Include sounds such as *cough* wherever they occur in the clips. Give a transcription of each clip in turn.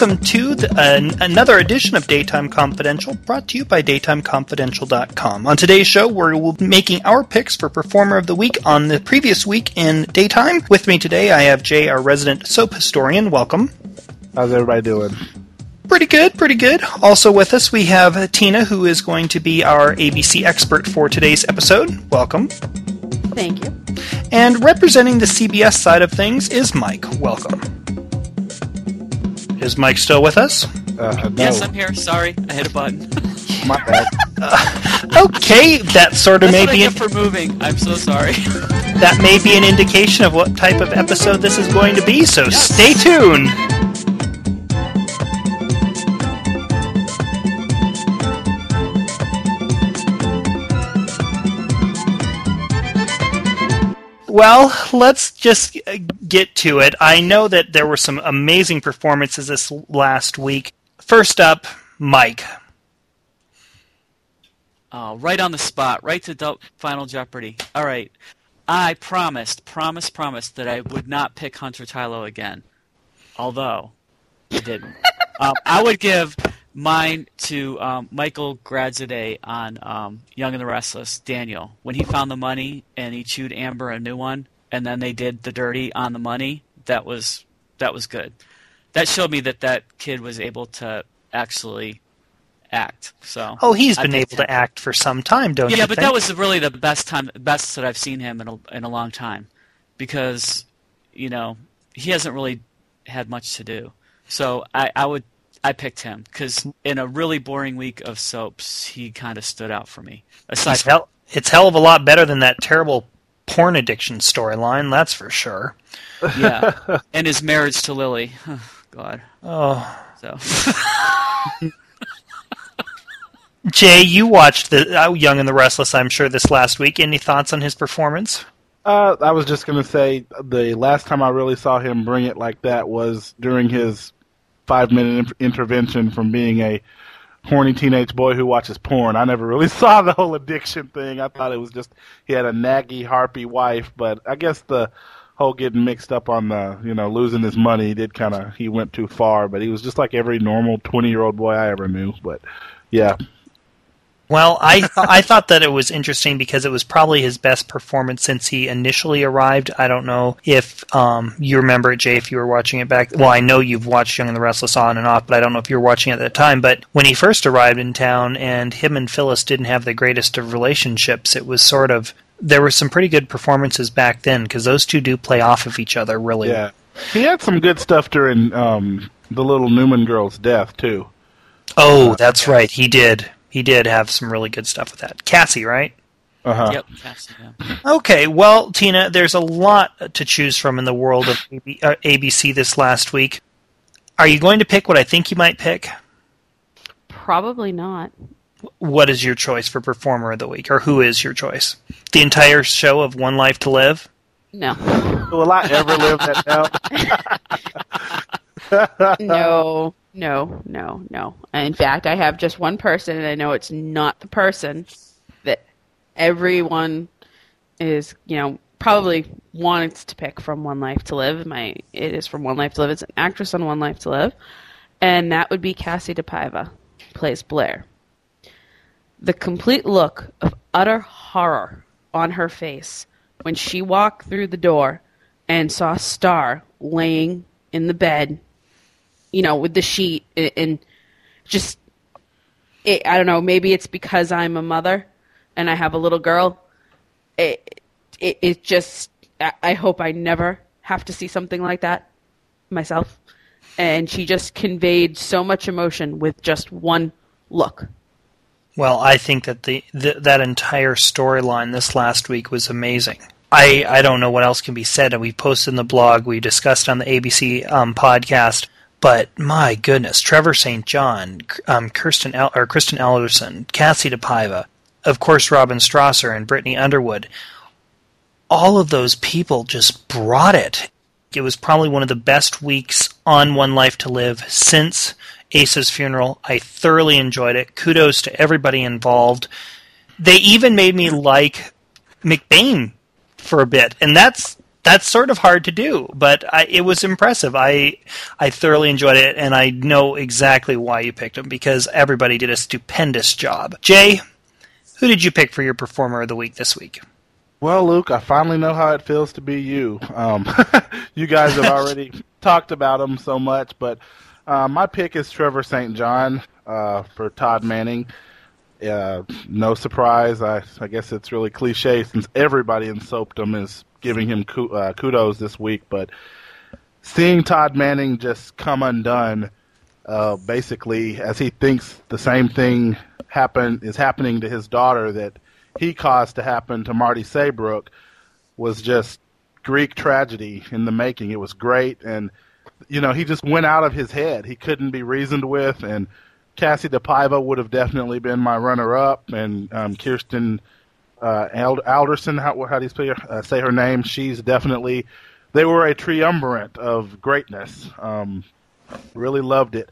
welcome to the, uh, another edition of Daytime Confidential, brought to you by DaytimeConfidential.com. On today's show, we're making our picks for Performer of the Week on the previous week in Daytime. With me today, I have Jay, our resident soap historian. Welcome. How's everybody doing? Pretty good, pretty good. Also with us, we have Tina, who is going to be our ABC expert for today's episode. Welcome. Thank you. And representing the CBS side of things is Mike. Welcome. Is Mike still with us? Uh, no. Yes, I'm here. Sorry, I hit a button. *laughs* My bad. *laughs* Okay, that sort of That's may what I be get for moving. I'm so sorry. that may be an indication of what type of episode this is going to be. So stay tuned. Well, let's just get to it. I know that there were some amazing performances this last week. First up, Mike. Oh, right on the spot, right to do- Final Jeopardy. All right. I promised, promised, promised that I would not pick Hunter Tylo again. Although, I didn't. *laughs* um, I would give mine to um, Michael Graziadei on um, Young and the Restless, Daniel. When he found the money and he chewed Amber a new one, and then they did the dirty on the money, that was that was good. That showed me that that kid was able to actually act. So Oh, he's been able to act for some time, don't you? Yeah, but think? that was really the best time, best that I've seen him in a, in a long time, because you know he hasn't really had much to do. So I, I would I picked him because in a really boring week of soaps, he kind of stood out for me. Aside It's hell, it's hell of a lot better than that terrible porn addiction storyline, that's for sure. yeah, *laughs* and his marriage to Lily. *sighs* God, Oh, so *laughs* Jay, you watched the uh, Young and the Restless, I'm sure, this last week. Any thoughts on his performance? Uh, I was just gonna say the last time I really saw him bring it like that was during his five-minute in- intervention from being a horny teenage boy who watches porn. I never really *laughs* saw the whole addiction thing. I thought it was just he had a naggy, harpy wife, but I guess the whole getting mixed up on the you know losing his money did kind of he went too far. But he was just like every normal twenty-year-old boy I ever knew. But yeah, Well, I I thought that it was interesting because it was probably his best performance since he initially arrived. I don't know if um, you remember it, Jay, if you were watching it back. Well, I know you've watched Young and the Restless on and off, but I don't know if you were watching it at the time. But when he first arrived in town and him and Phyllis didn't have the greatest of relationships, it was sort of there were some pretty good performances back then because those two do play off of each other really. yeah, he had some good stuff during um, the little Newman girl's death too. Oh, that's right. He did. He did have some really good stuff with that. Cassie, right? Uh huh. yep, Cassie, yeah. Okay, well, Tina, there's a lot to choose from in the world of uh, ABC this last week. Are you going to pick what I think you might pick? Probably not. What is your choice for performer of the week, or who is your choice? The entire show of One Life to Live? No. Will I ever live that down? *laughs* no. No. No. No. In fact, I have just one person, and I know it's not the person that everyone is, you know, probably wants to pick from One Life to Live. My it is from One Life to Live. It's an actress on One Life to Live, and that would be Kassie DePaiva, plays Blair. The complete look of utter horror on her face when she walked through the door and saw Starr laying in the bed, you know, with the sheet and, and just, it, I don't know, maybe it's because I'm a mother and I have a little girl. It, it, it just, I, hope I never have to see something like that myself. And she just conveyed so much emotion with just one look. Well, I think that the, the that entire storyline this last week was amazing. I, I don't know what else can be said, and we posted in the blog, we discussed on the ABC um, podcast. But my goodness, Trevor St. John, um, Kirsten El- or Kristen Alderson, Kassie DePaiva, of course Robin Strasser and Brittany Underwood. All of those people just brought it. It was probably one of the best weeks on One Life to Live since Asa's funeral. I thoroughly enjoyed it. Kudos to everybody involved. They even made me like McBain for a bit, and that's that's sort of hard to do, but I, it was impressive. I I thoroughly enjoyed it, and I know exactly why you picked him because everybody did a stupendous job. Jay, who did you pick for your performer of the week this week? Well, Luke, I finally know how it feels to be you. Um, *laughs* you guys have already *laughs* talked about him so much, but uh, my pick is Trevor St. John uh, for Todd Manning. Uh, no surprise. I, I guess it's really cliche since everybody in Soapdom is giving him uh, kudos this week, but seeing Todd Manning just come undone, uh, basically as he thinks the same thing happen is happening to his daughter that he caused to happen to Marty Saybrook, was just Greek tragedy in the making. It was great, and you know he just went out of his head. He couldn't be reasoned with, and Kassie DePaiva would have definitely been my runner-up, and um, Kirsten uh, Alderson. How, how do you say her, uh, say her name? She's definitely. They were a triumvirate of greatness. Um, really loved it.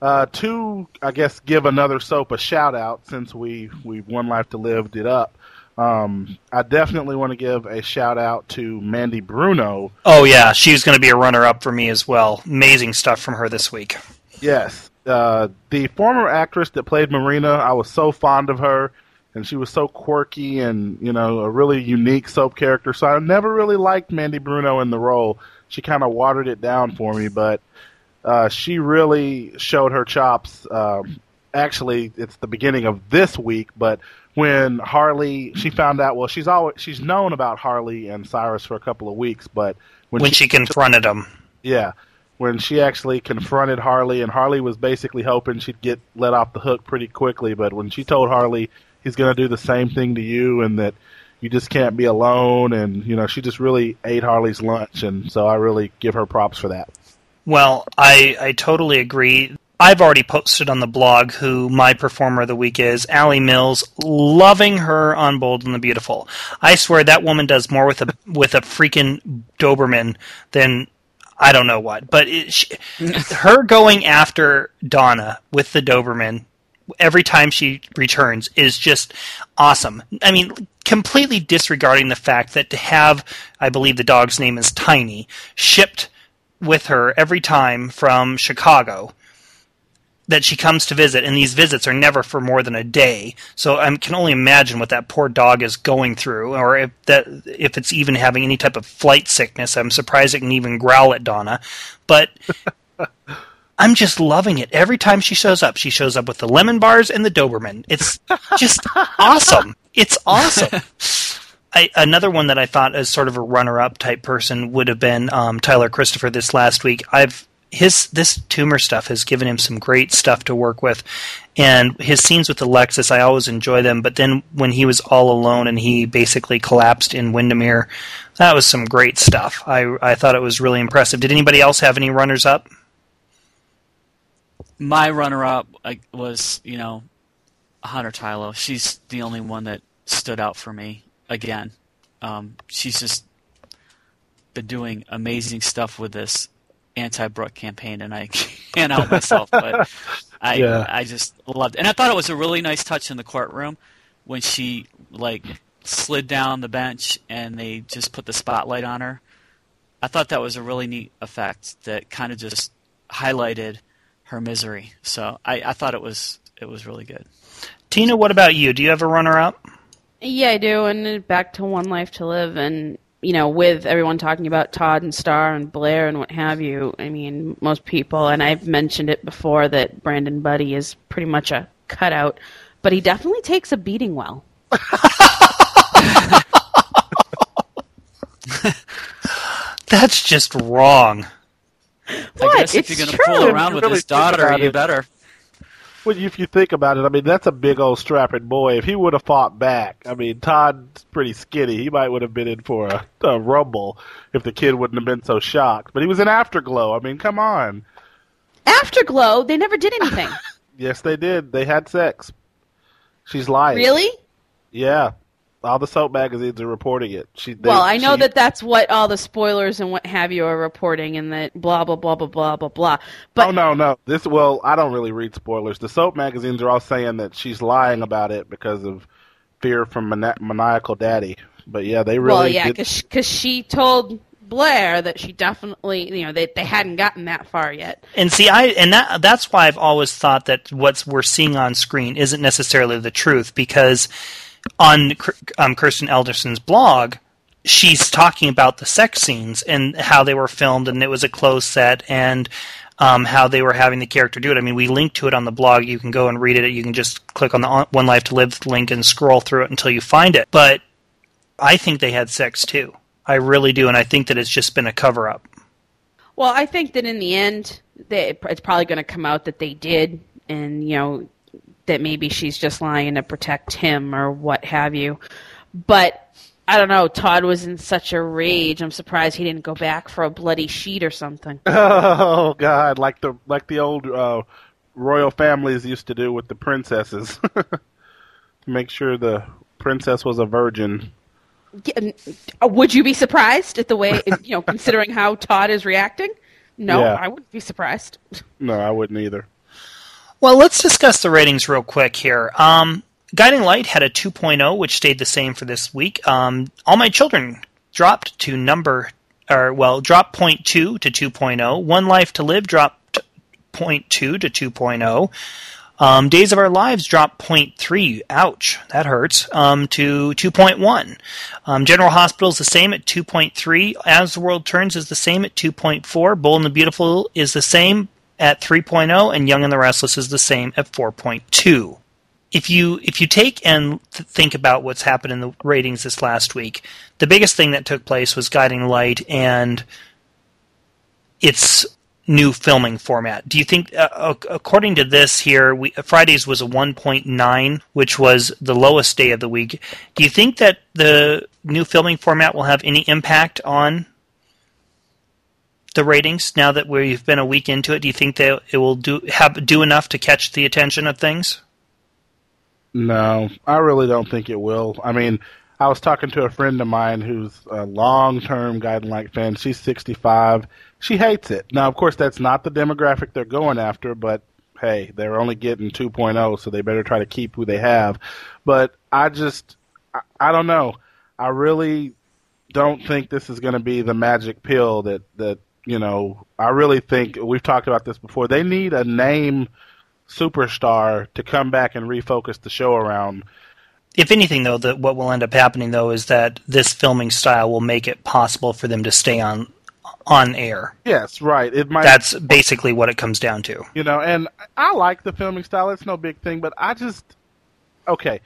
Uh, to, I guess, give another soap a shout out since we we One Life to Live did up. Um, I definitely want to give a shout out to Mandy Bruno. Oh yeah, she's going to be a runner up for me as well. Amazing stuff from her this week. Yes, uh, the former actress that played Marina, I was so fond of her and she was so quirky and you know a really unique soap character. So I never really liked Mandy Bruno in the role. She kind of watered it down for me, but uh, she really showed her chops. Um, actually, it's the beginning of this week, but when Harley, she found out. Well, she's always she's known about Harley and Cyrus for a couple of weeks, but when, when she, she confronted him, yeah, when she actually confronted Harley, and Harley was basically hoping she'd get let off the hook pretty quickly, but when she told Harley he's going to do the same thing to you, and that you just can't be alone. And you know, she just really ate Harley's lunch, and so I really give her props for that. Well, I I totally agree. I've already posted on the blog who my performer of the week is, Alley Mills. Loving her on Bold and the Beautiful. I swear that woman does more with a with a freaking Doberman than I don't know what. But it, she, her going after Donna with the Doberman every time she returns is just awesome. I mean, completely disregarding the fact that to have, I believe the dog's name is Tiny, shipped with her every time from Chicago that she comes to visit, and these visits are never for more than a day. So I can only imagine what that poor dog is going through, or if that if it's even having any type of flight sickness. I'm surprised it can even growl at Donna, but *laughs* I'm just loving it. Every time she shows up, she shows up with the lemon bars and the Doberman. It's just *laughs* awesome. It's awesome. I, another one that I thought as sort of a runner-up type person would have been um, Tyler Christopher this last week. I've his this tumor stuff has given him some great stuff to work with, and his scenes with Alexis I always enjoy them. But then when he was all alone and he basically collapsed in Wyndemere, that was some great stuff. I I thought it was really impressive. Did anybody else have any runners up? My runner-up was, you know, Hunter Tylo. She's the only one that stood out for me again. Um, she's just been doing amazing stuff with this anti-Brooke campaign, and I *laughs* can't help myself. But *laughs* I, yeah. I just loved, it. and I thought it was a really nice touch in the courtroom when she like slid down the bench and they just put the spotlight on her. I thought that was a really neat effect that kind of just highlighted her misery. So I, I thought it was it was really good. Tina, what about you? Do you have a runner up? Yeah, I do. And back to One Life to Live, and you know, with everyone talking about Todd and Starr and Blair and what have you, I mean, most people, and I've mentioned it before that Brandon Buddy is pretty much a cutout, but he definitely takes a beating well. *laughs* That's just wrong. What? I guess if it's you're going to fool around with really his daughter, you it. better. Well, if you think about it, I mean, that's a big old strapping boy. If he would have fought back, I mean, Todd's pretty skinny. He might would have been in for a, a rumble if the kid wouldn't have been so shocked. But he was in Afterglow. I mean, come on. Afterglow? They never did anything. *laughs* yes, they did. They had sex. She's lying. Really? Yeah all the soap magazines are reporting it. She, they, well, I know she, that that's what all the spoilers and what have you are reporting, and that blah blah blah blah blah blah blah. But oh no, no, this well, I don't really read spoilers. The soap magazines are all saying that she's lying about it because of fear from mani- maniacal daddy. But yeah, they really well, yeah, because she told Blair that she definitely, you know, they they hadn't gotten that far yet. And see, I and that that's why I've always thought that what we're seeing on screen isn't necessarily the truth because on um, Kirsten Alderson's blog, she's talking about the sex scenes and how they were filmed, and it was a closed set, and um, how they were having the character do it. I mean, we linked to it on the blog. You can go and read it. You can just click on the One Life to Live link and scroll through it until you find it. But I think they had sex too. I really do, and I think that it's just been a cover up. Well, I think that in the end, they, it's probably going to come out that they did, and you know that maybe she's just lying to protect him or what have you. But I don't know. Todd was in such a rage. I'm surprised he didn't go back for a bloody sheet or something. *laughs* Oh God, like the like the old uh, royal families used to do with the princesses, to *laughs* make sure the princess was a virgin. Uh, would you be surprised at the way, you know, *laughs* considering how Todd is reacting? No, yeah. I wouldn't be surprised. No, I wouldn't either. Well, let's discuss the ratings real quick here. Um, Guiding Light had a 2.0, which stayed the same for this week. Um, All My Children dropped to number, or well, dropped 0.2 to 2.0. One Life to Live dropped 0.2 to 2.0. Um, Days of Our Lives dropped 0.3, ouch, that hurts, um, to 2.1. Um, General Hospital is the same at 2.3. As the World Turns is the same at 2.4. Bold and the Beautiful is the same at 3.0, and Young and the Restless is the same at 4.2. If you if you take and th- think about what's happened in the ratings this last week, the biggest thing that took place was Guiding Light and its new filming format. Do you think, uh, according to this here, we, Fridays was a 1.9, which was the lowest day of the week. Do you think that the new filming format will have any impact on the ratings now that we've been a week into it? Do you think that it will do have do enough to catch the attention of things? No, I really don't think it will. I mean, I was talking to a friend of mine who's a long-term Guiding Light fan. She's 65 she hates it. Now, of course, that's not the demographic they're going after, but hey, they're only getting 2.0, so they better try to keep who they have. But I just, I, I don't know. I really don't think this is going to be the magic pill that that you know. I really think we've talked about this before. They need a name superstar to come back and refocus the show around. If anything, though, that what will end up happening though is that this filming style will make it possible for them to stay on on air. Yes, right. It might. That's basically what it comes down to. You know, and I like the filming style. It's no big thing, but I just okay.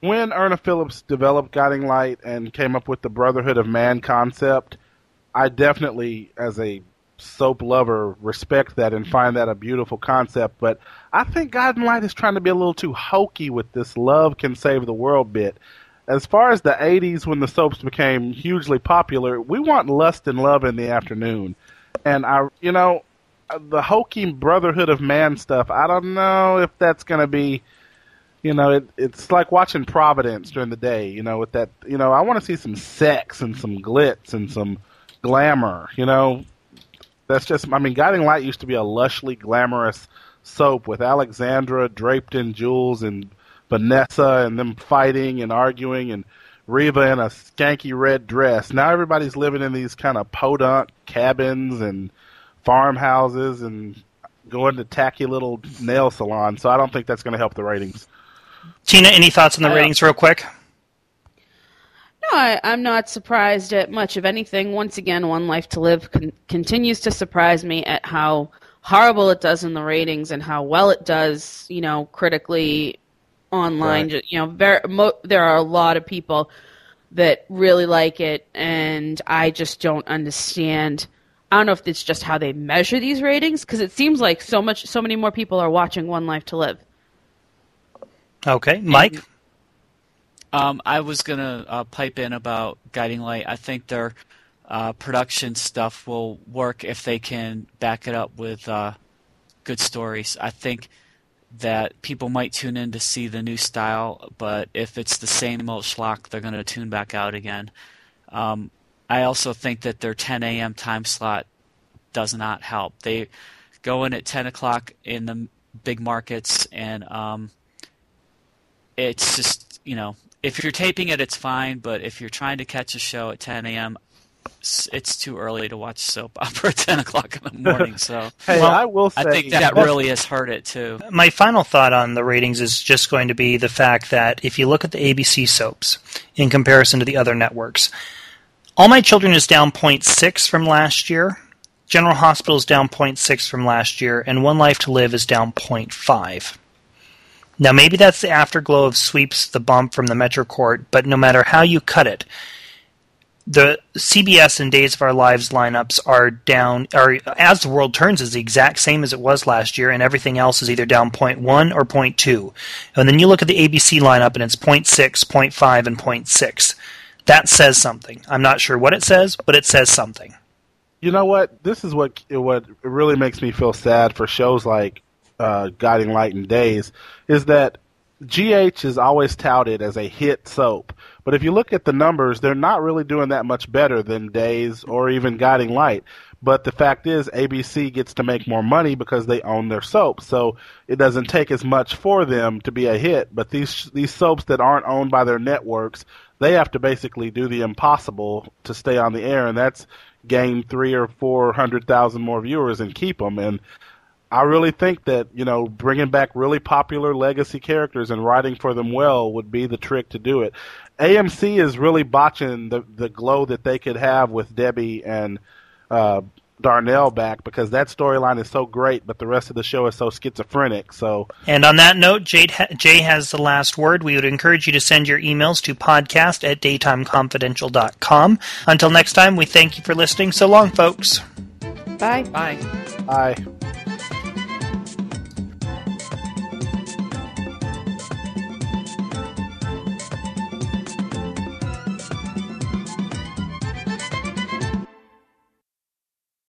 When Irna Phillips developed Guiding Light and came up with the Brotherhood of Man concept, I definitely, as a soap lover, respect that and find that a beautiful concept. But I think Guiding Light is trying to be a little too hokey with this love can save the world bit as far as the 80s when the soaps became hugely popular, we want lust and love in the afternoon. And I, you know, the hokey brotherhood of man stuff, I don't know if that's going to be, you know, it, it's like watching Providence during the day, you know, with that, you know, I want to see some sex and some glitz and some glamour, you know. That's just, I mean, Guiding Light used to be a lushly glamorous soap with Alexandra draped in jewels and Vanessa and them fighting and arguing and Reva in a skanky red dress. Now everybody's living in these kind of podunk cabins and farmhouses and going to tacky little nail salons. So I don't think that's going to help the ratings. Tina, any thoughts on the ratings, real quick? No, I, am not surprised at much of anything. Once again, One Life to Live con- continues to surprise me at how horrible it does in the ratings and how well it does, you know, critically online. Right. You know, very, mo- there are a lot of people that really like it, and I just don't understand. I don't know if it's just how they measure these ratings because it seems like so much, so many more people are watching One Life to Live. Okay, Mike. Um, I was gonna uh, pipe in about Guiding Light. I think their uh, production stuff will work if they can back it up with uh, good stories. I think that people might tune in to see the new style, but if it's the same old schlock, they're going to tune back out again. Um, I also think that their 10 a.m. time slot does not help. They go in at 10 o'clock in the big markets, and um, it's just, you know, if you're taping it, it's fine, but if you're trying to catch a show at 10 a.m., it's too early to watch soap *laughs* opera at ten o'clock in the morning. So *laughs* Hey, Well, I will say I think that really has hurt it too. My final thought on the ratings is just going to be the fact that if you look at the ABC soaps in comparison to the other networks, All My Children is down 0.6 from last year. General Hospital is down 0.6 from last year, and One Life to Live is down 0.5. Now, maybe that's the afterglow of Sweeps the bump from the Metro Court, but no matter how you cut it, the CBS and Days of Our Lives lineups are down, are As the World Turns is the exact same as it was last year, and everything else is either down 0.1 or 0.2. And then you look at the ABC lineup, and it's 0.6, 0.5, and 0.6. That says something. I'm not sure what it says, but it says something. You know what? This is what what really makes me feel sad for shows like uh, Guiding Light and Days is that GH is always touted as a hit soap, but if you look at the numbers, they're not really doing that much better than Days or even Guiding Light. But the fact is, ABC gets to make more money because they own their soap, so it doesn't take as much for them to be a hit. But these these soaps that aren't owned by their networks, they have to basically do the impossible to stay on the air, and that's gain three or four hundred thousand more viewers and keep them. And I really think that you know bringing back really popular legacy characters and writing for them well would be the trick to do it. AMC is really botching the the glow that they could have with Debbie and uh, Darnell back because that storyline is so great, but the rest of the show is so schizophrenic. So And on that note, Jade ha- Jay has the last word. We would encourage you to send your emails to podcast at daytimeconfidential.com. Until next time, we thank you for listening. So long, folks. Bye. Bye. I.